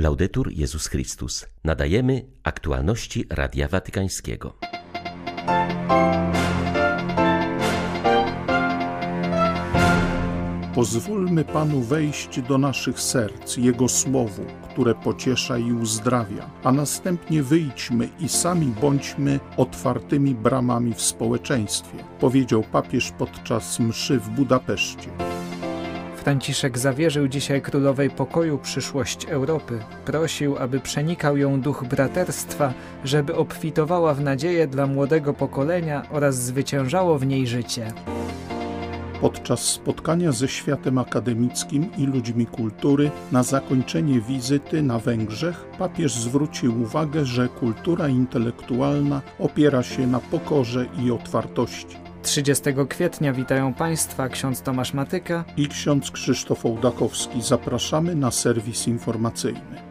Laudetur Jezus Chrystus. Nadajemy aktualności Radia Watykańskiego. Pozwólmy Panu wejść do naszych serc, Jego Słowu, które pociesza i uzdrawia, a następnie wyjdźmy i sami bądźmy otwartymi bramami w społeczeństwie, powiedział papież podczas mszy w Budapeszcie. Franciszek zawierzył dzisiaj królowej pokoju przyszłość Europy. Prosił, aby przenikał ją duch braterstwa, żeby obfitowała w nadzieję dla młodego pokolenia oraz zwyciężało w niej życie. Podczas spotkania ze światem akademickim i ludźmi kultury na zakończenie wizyty na Węgrzech papież zwrócił uwagę, że kultura intelektualna opiera się na pokorze i otwartości. 30 kwietnia witają Państwa ksiądz Tomasz Matyka i ksiądz Krzysztof Ołdakowski. Zapraszamy na serwis informacyjny.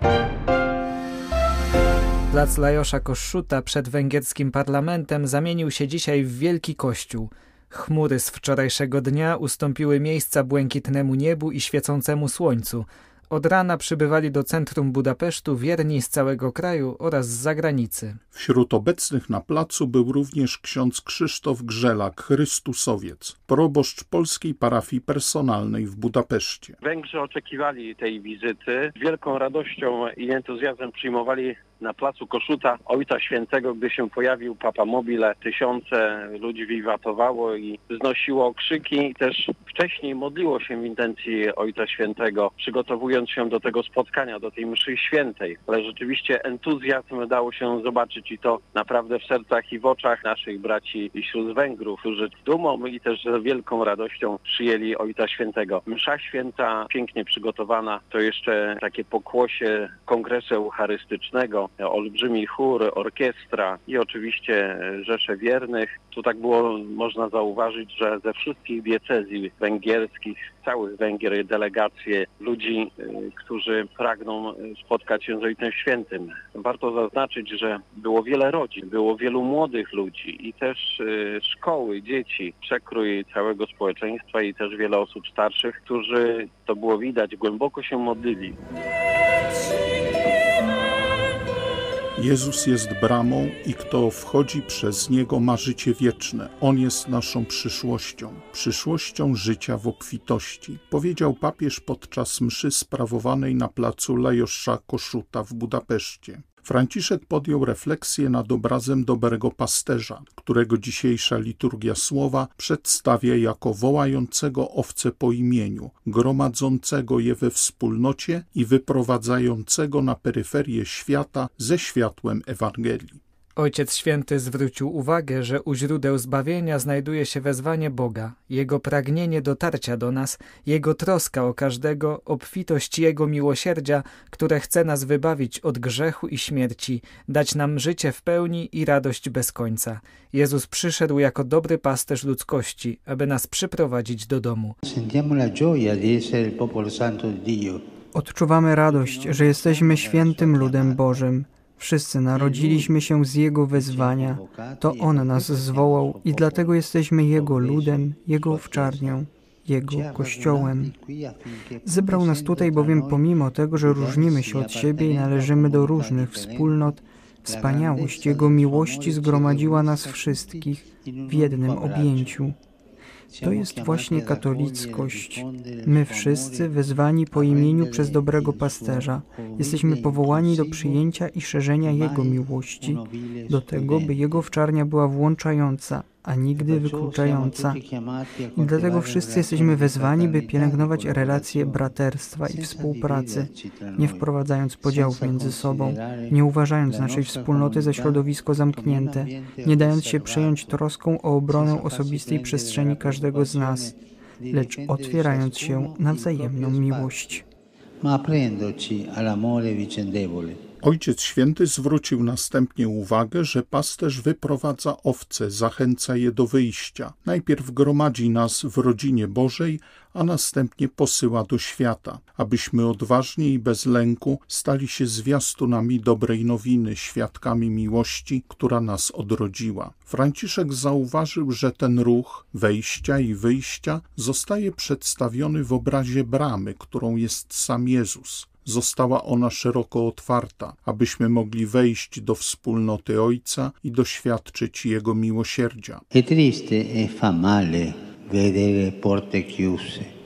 Plac Lajosza Kosszuta przed węgierskim parlamentem zamienił się dzisiaj w wielki kościół. Chmury z wczorajszego dnia ustąpiły miejsca błękitnemu niebu i świecącemu słońcu. Od rana przybywali do centrum Budapesztu wierni z całego kraju oraz z zagranicy. Wśród obecnych na placu był również ksiądz Krzysztof Grzelak, Chrystusowiec, proboszcz polskiej parafii personalnej w Budapeszcie. Węgrzy oczekiwali tej wizyty. Z wielką radością i entuzjazmem przyjmowali na placu Koszuta Ojca Świętego, gdy się pojawił Papa Mobile, tysiące ludzi wiwatowało i wznosiło krzyki. Też wcześniej modliło się w intencji Ojca Świętego, przygotowując się do tego spotkania, do tej mszy świętej. Ale rzeczywiście entuzjazm dało się zobaczyć i to naprawdę w sercach i w oczach naszych braci i sióstr Węgrów, którzy z dumą i też z wielką radością przyjęli Ojca Świętego. Msza święta, pięknie przygotowana, to jeszcze takie pokłosie kongresu eucharystycznego, olbrzymi chór, orkiestra i oczywiście rzesze wiernych. Tu tak było można zauważyć, że ze wszystkich diecezji węgierskich, całych Węgier, delegacje ludzi, y, którzy pragną spotkać się z Ojcem Świętym. Warto zaznaczyć, że było wiele rodzin, było wielu młodych ludzi i też szkoły, dzieci, przekrój całego społeczeństwa i też wiele osób starszych, którzy, to było widać, głęboko się modlili. Jezus jest bramą i kto wchodzi przez Niego ma życie wieczne. On jest naszą przyszłością, przyszłością życia w obfitości, powiedział papież podczas mszy sprawowanej na placu Lajosza Koszuta w Budapeszcie. Franciszek podjął refleksję nad obrazem dobrego pasterza, którego dzisiejsza liturgia słowa przedstawia jako wołającego owce po imieniu, gromadzącego je we wspólnocie i wyprowadzającego na peryferię świata ze światłem Ewangelii. Ojciec Święty zwrócił uwagę, że u źródeł zbawienia znajduje się wezwanie Boga, Jego pragnienie dotarcia do nas, Jego troska o każdego, obfitość Jego miłosierdzia, które chce nas wybawić od grzechu i śmierci, dać nam życie w pełni i radość bez końca. Jezus przyszedł jako dobry pasterz ludzkości, aby nas przyprowadzić do domu. Odczuwamy radość, że jesteśmy świętym ludem Bożym. Wszyscy narodziliśmy się z Jego wezwania. To On nas zwołał i dlatego jesteśmy Jego ludem, Jego owczarnią, Jego Kościołem. Zebrał nas tutaj bowiem pomimo tego, że różnimy się od siebie i należymy do różnych wspólnot, wspaniałość Jego miłości zgromadziła nas wszystkich w jednym objęciu. To jest właśnie katolickość. My wszyscy, wezwani po imieniu przez dobrego pasterza, jesteśmy powołani do przyjęcia i szerzenia Jego miłości, do tego, by Jego wczarnia była włączająca, a nigdy wykluczająca. I dlatego wszyscy jesteśmy wezwani, by pielęgnować relacje braterstwa i współpracy, nie wprowadzając podziałów między sobą, nie uważając naszej wspólnoty za środowisko zamknięte, nie dając się przejąć troską o obronę osobistej przestrzeni każdego z nas, lecz otwierając się na wzajemną miłość. Ma aprendoci all'amore vicendevole. Ojciec Święty zwrócił następnie uwagę, że pasterz wyprowadza owce, zachęca je do wyjścia. Najpierw gromadzi nas w rodzinie Bożej, a następnie posyła do świata, abyśmy odważnie i bez lęku stali się zwiastunami dobrej nowiny, świadkami miłości, która nas odrodziła. Franciszek zauważył, że ten ruch wejścia i wyjścia zostaje przedstawiony w obrazie bramy, którą jest sam Jezus. została ona szeroko otwarta, abyśmy mogli wejść do wspólnoty Ojca i doświadczyć Jego miłosierdzia.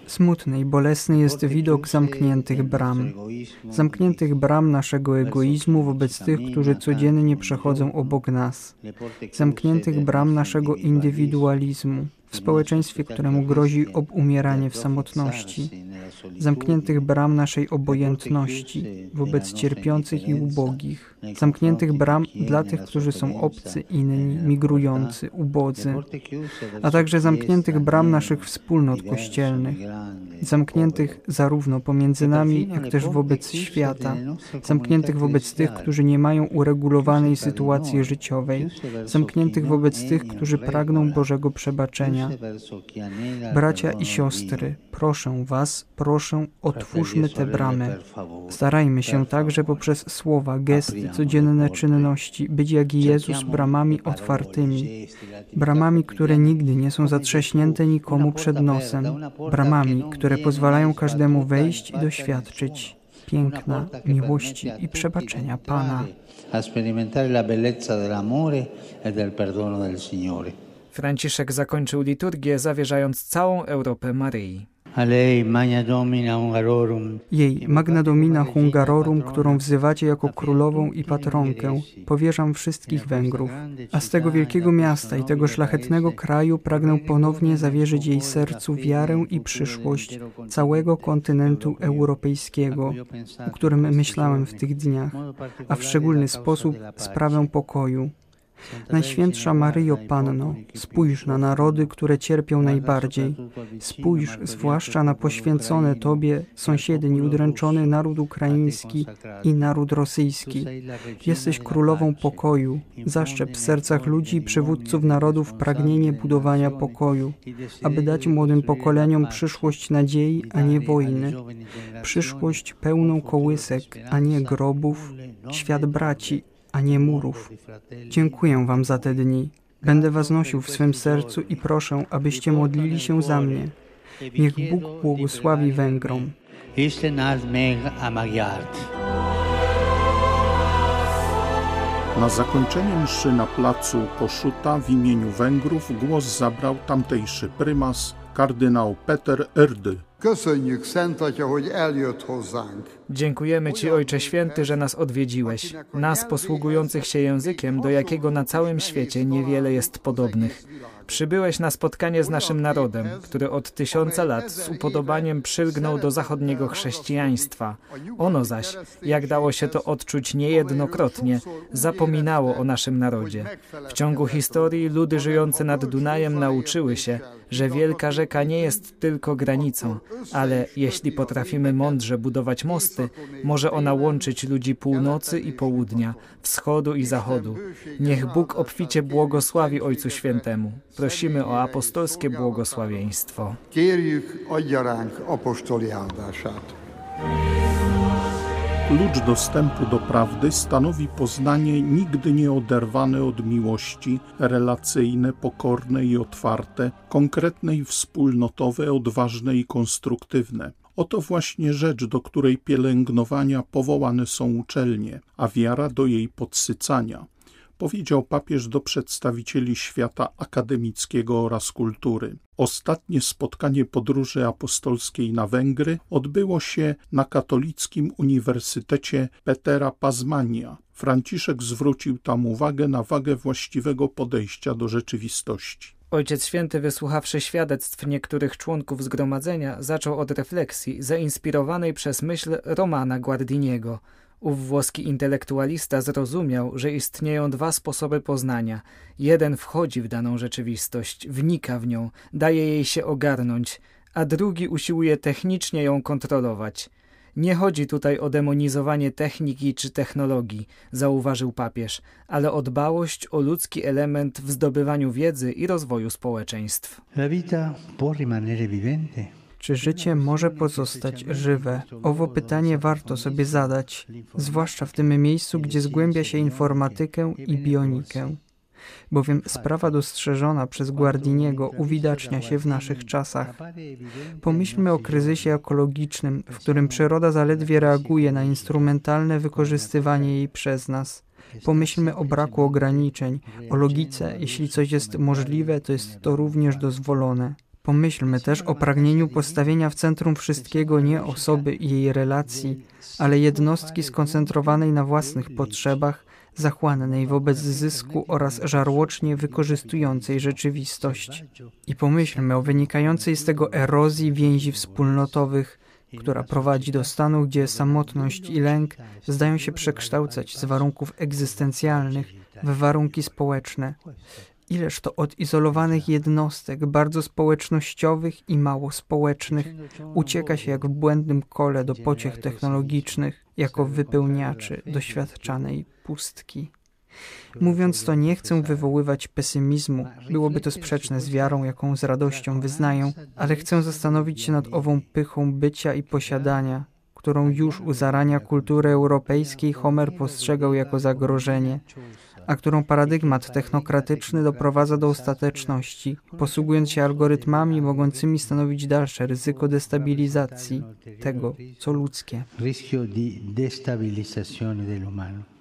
Smutny i bolesny jest widok zamkniętych bram. Zamkniętych bram naszego egoizmu wobec tych, którzy codziennie przechodzą obok nas. Zamkniętych bram naszego indywidualizmu. w społeczeństwie, któremu grozi obumieranie w samotności, zamkniętych bram naszej obojętności wobec cierpiących i ubogich, zamkniętych bram dla tych, którzy są obcy, inni, migrujący, ubodzy, a także zamkniętych bram naszych wspólnot kościelnych, zamkniętych zarówno pomiędzy nami, jak też wobec świata, zamkniętych wobec tych, którzy nie mają uregulowanej sytuacji życiowej, zamkniętych wobec tych, którzy pragną Bożego przebaczenia. Bracia i siostry, proszę Was, proszę, otwórzmy te bramy. Starajmy się także poprzez słowa, gesty, codzienne czynności być jak Jezus bramami otwartymi, bramami, które nigdy nie są zatrzaśnięte nikomu przed nosem, bramami, które pozwalają każdemu wejść i doświadczyć piękna miłości i przebaczenia Pana. A sperimentare la bellezza dell'amore e del perdono del Signore. Franciszek zakończył liturgię, zawierzając całą Europę Maryi. Jej Magna Domina Hungarorum, którą wzywacie jako królową i patronkę, powierzam wszystkich Węgrów. A z tego wielkiego miasta i tego szlachetnego kraju pragnę ponownie zawierzyć jej sercu wiarę i przyszłość całego kontynentu europejskiego, o którym myślałem w tych dniach, a w szczególny sposób sprawę pokoju. Najświętsza Maryjo Panno, spójrz na narody, które cierpią najbardziej. Spójrz zwłaszcza na poświęcone Tobie sąsiedni udręczony naród ukraiński i naród rosyjski. Jesteś królową pokoju. Zaszczep w sercach ludzi i przywódców narodów pragnienie budowania pokoju, aby dać młodym pokoleniom przyszłość nadziei, a nie wojny. Przyszłość pełną kołysek, a nie grobów, świat braci, a nie murów. Dziękuję Wam za te dni. Będę Was nosił w swym sercu i proszę, abyście modlili się za mnie. Niech Bóg błogosławi Węgrom. Na zakończenie mszy na placu Koszuta w imieniu Węgrów głos zabrał tamtejszy prymas kardynał Peter Erdy. Köszönjük, Szent Atya, hogy eljött hozzánk. Dziękujemy Ci, Ojcze Święty, że nas odwiedziłeś, nas posługujących się językiem, do jakiego na całym świecie niewiele jest podobnych. Przybyłeś na spotkanie z naszym narodem, który od tysiąca lat z upodobaniem przylgnął do zachodniego chrześcijaństwa. Ono zaś, jak dało się to odczuć niejednokrotnie, zapominało o naszym narodzie. W ciągu historii ludy żyjące nad Dunajem nauczyły się, że wielka rzeka nie jest tylko granicą, ale jeśli potrafimy mądrze budować mosty, może ona łączyć ludzi północy i południa, wschodu i zachodu. Niech Bóg obficie błogosławi Ojcu Świętemu. Prosimy o apostolskie błogosławieństwo. Kérjük, adja ránk apostoli. Klucz dostępu do prawdy stanowi poznanie nigdy nieoderwane od miłości, relacyjne, pokorne i otwarte, konkretne i wspólnotowe, odważne i konstruktywne. Oto właśnie rzecz, do której pielęgnowania powołane są uczelnie, a wiara do jej podsycania powiedział papież do przedstawicieli świata akademickiego oraz kultury. Ostatnie spotkanie podróży apostolskiej na Węgry odbyło się na Katolickim Uniwersytecie Petera Pazmania. Franciszek zwrócił tam uwagę na wagę właściwego podejścia do rzeczywistości. Ojciec Święty, wysłuchawszy świadectw niektórych członków zgromadzenia, zaczął od refleksji zainspirowanej przez myśl Romana Guardiniego – Ów włoski intelektualista zrozumiał, że istnieją dwa sposoby poznania. Jeden wchodzi w daną rzeczywistość, wnika w nią, daje jej się ogarnąć, a drugi usiłuje technicznie ją kontrolować. Nie chodzi tutaj o demonizowanie techniki czy technologii, zauważył papież, ale o dbałość o ludzki element w zdobywaniu wiedzy i rozwoju społeczeństw. La vita può rimanere vivente. Czy życie może pozostać żywe? Owo pytanie warto sobie zadać, zwłaszcza w tym miejscu, gdzie zgłębia się informatykę i bionikę. bowiem sprawa dostrzeżona przez Guardiniego uwidacznia się w naszych czasach. Pomyślmy o kryzysie ekologicznym, w którym przyroda zaledwie reaguje na instrumentalne wykorzystywanie jej przez nas. Pomyślmy o braku ograniczeń, o logice, jeśli coś jest możliwe, to jest to również dozwolone. Pomyślmy też o pragnieniu postawienia w centrum wszystkiego nie osoby i jej relacji, ale jednostki skoncentrowanej na własnych potrzebach, zachłannej wobec zysku oraz żarłocznie wykorzystującej rzeczywistość. I pomyślmy o wynikającej z tego erozji więzi wspólnotowych, która prowadzi do stanu, gdzie samotność i lęk zdają się przekształcać z warunków egzystencjalnych w warunki społeczne. Ileż to odizolowanych jednostek, bardzo społecznościowych i mało społecznych, ucieka się jak w błędnym kole do pociech technologicznych, jako wypełniaczy doświadczanej pustki. Mówiąc to, nie chcę wywoływać pesymizmu, byłoby to sprzeczne z wiarą, jaką z radością wyznaję, ale chcę zastanowić się nad ową pychą bycia i posiadania, którą już u zarania kultury europejskiej Homer postrzegał jako zagrożenie, a którą paradygmat technokratyczny doprowadza do ostateczności, posługując się algorytmami mogącymi stanowić dalsze ryzyko destabilizacji tego, co ludzkie. Rischio di destabilizzazione.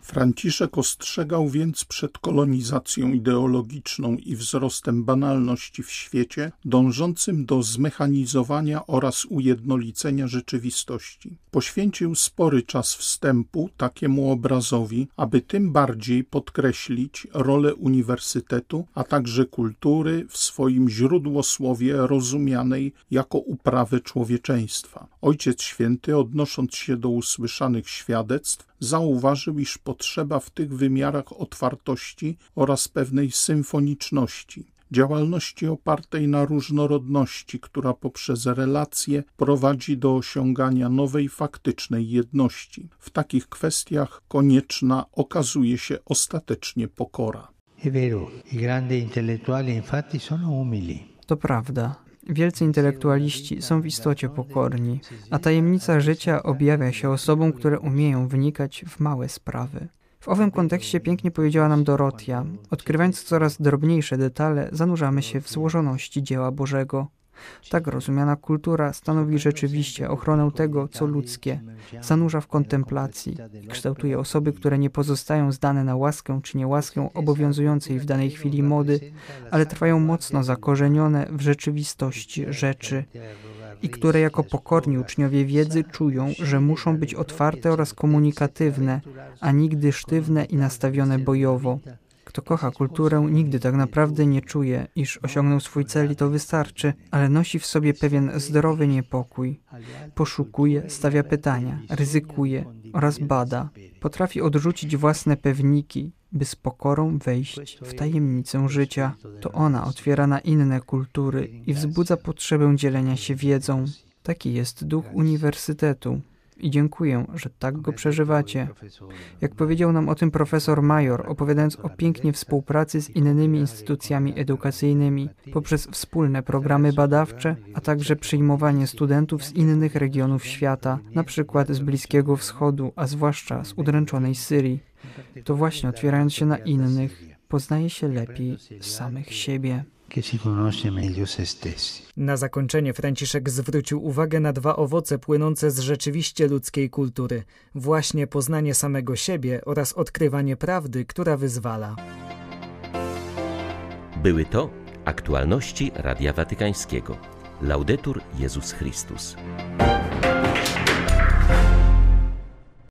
Franciszek ostrzegał więc przed kolonizacją ideologiczną i wzrostem banalności w świecie, dążącym do zmechanizowania oraz ujednolicenia rzeczywistości. Poświęcił spory czas wstępu takiemu obrazowi, aby tym bardziej podkreślić rolę uniwersytetu, a także kultury w swoim źródłosłowie rozumianej jako uprawę człowieczeństwa. Ojciec Święty, odnosząc się do usłyszanych świadectw, zauważył, iż potrzeba w tych wymiarach otwartości oraz pewnej symfoniczności, działalności opartej na różnorodności, która poprzez relacje prowadzi do osiągania nowej faktycznej jedności. W takich kwestiach konieczna okazuje się ostatecznie pokora. È vero, i grandi intellettuali infatti sono umili. To prawda. Wielcy intelektualiści są w istocie pokorni, a tajemnica życia objawia się osobom, które umieją wnikać w małe sprawy. W owym kontekście pięknie powiedziała nam Dorotia, odkrywając coraz drobniejsze detale, zanurzamy się w złożoności dzieła Bożego. Tak rozumiana kultura stanowi rzeczywiście ochronę tego, co ludzkie, zanurza w kontemplacji, kształtuje osoby, które nie pozostają zdane na łaskę czy niełaskę obowiązującej w danej chwili mody, ale trwają mocno zakorzenione w rzeczywistości rzeczy i które jako pokorni uczniowie wiedzy czują, że muszą być otwarte oraz komunikatywne, a nigdy sztywne i nastawione bojowo. Kto kocha kulturę, nigdy tak naprawdę nie czuje, iż osiągnął swój cel i to wystarczy, ale nosi w sobie pewien zdrowy niepokój. Poszukuje, stawia pytania, ryzykuje oraz bada. Potrafi odrzucić własne pewniki, by z pokorą wejść w tajemnicę życia. To ona otwiera na inne kultury i wzbudza potrzebę dzielenia się wiedzą. Taki jest duch uniwersytetu i dziękuję, że tak go przeżywacie. Jak powiedział nam o tym profesor Major, opowiadając o pięknie współpracy z innymi instytucjami edukacyjnymi poprzez wspólne programy badawcze, a także przyjmowanie studentów z innych regionów świata, na przykład z Bliskiego Wschodu, a zwłaszcza z udręczonej Syrii. To właśnie otwierając się na innych, poznaje się lepiej samych siebie. Na zakończenie Franciszek zwrócił uwagę na dwa owoce płynące z rzeczywiście ludzkiej kultury: właśnie poznanie samego siebie oraz odkrywanie prawdy, która wyzwala. Były to aktualności Radia Watykańskiego. Laudetur Jezus Chrystus.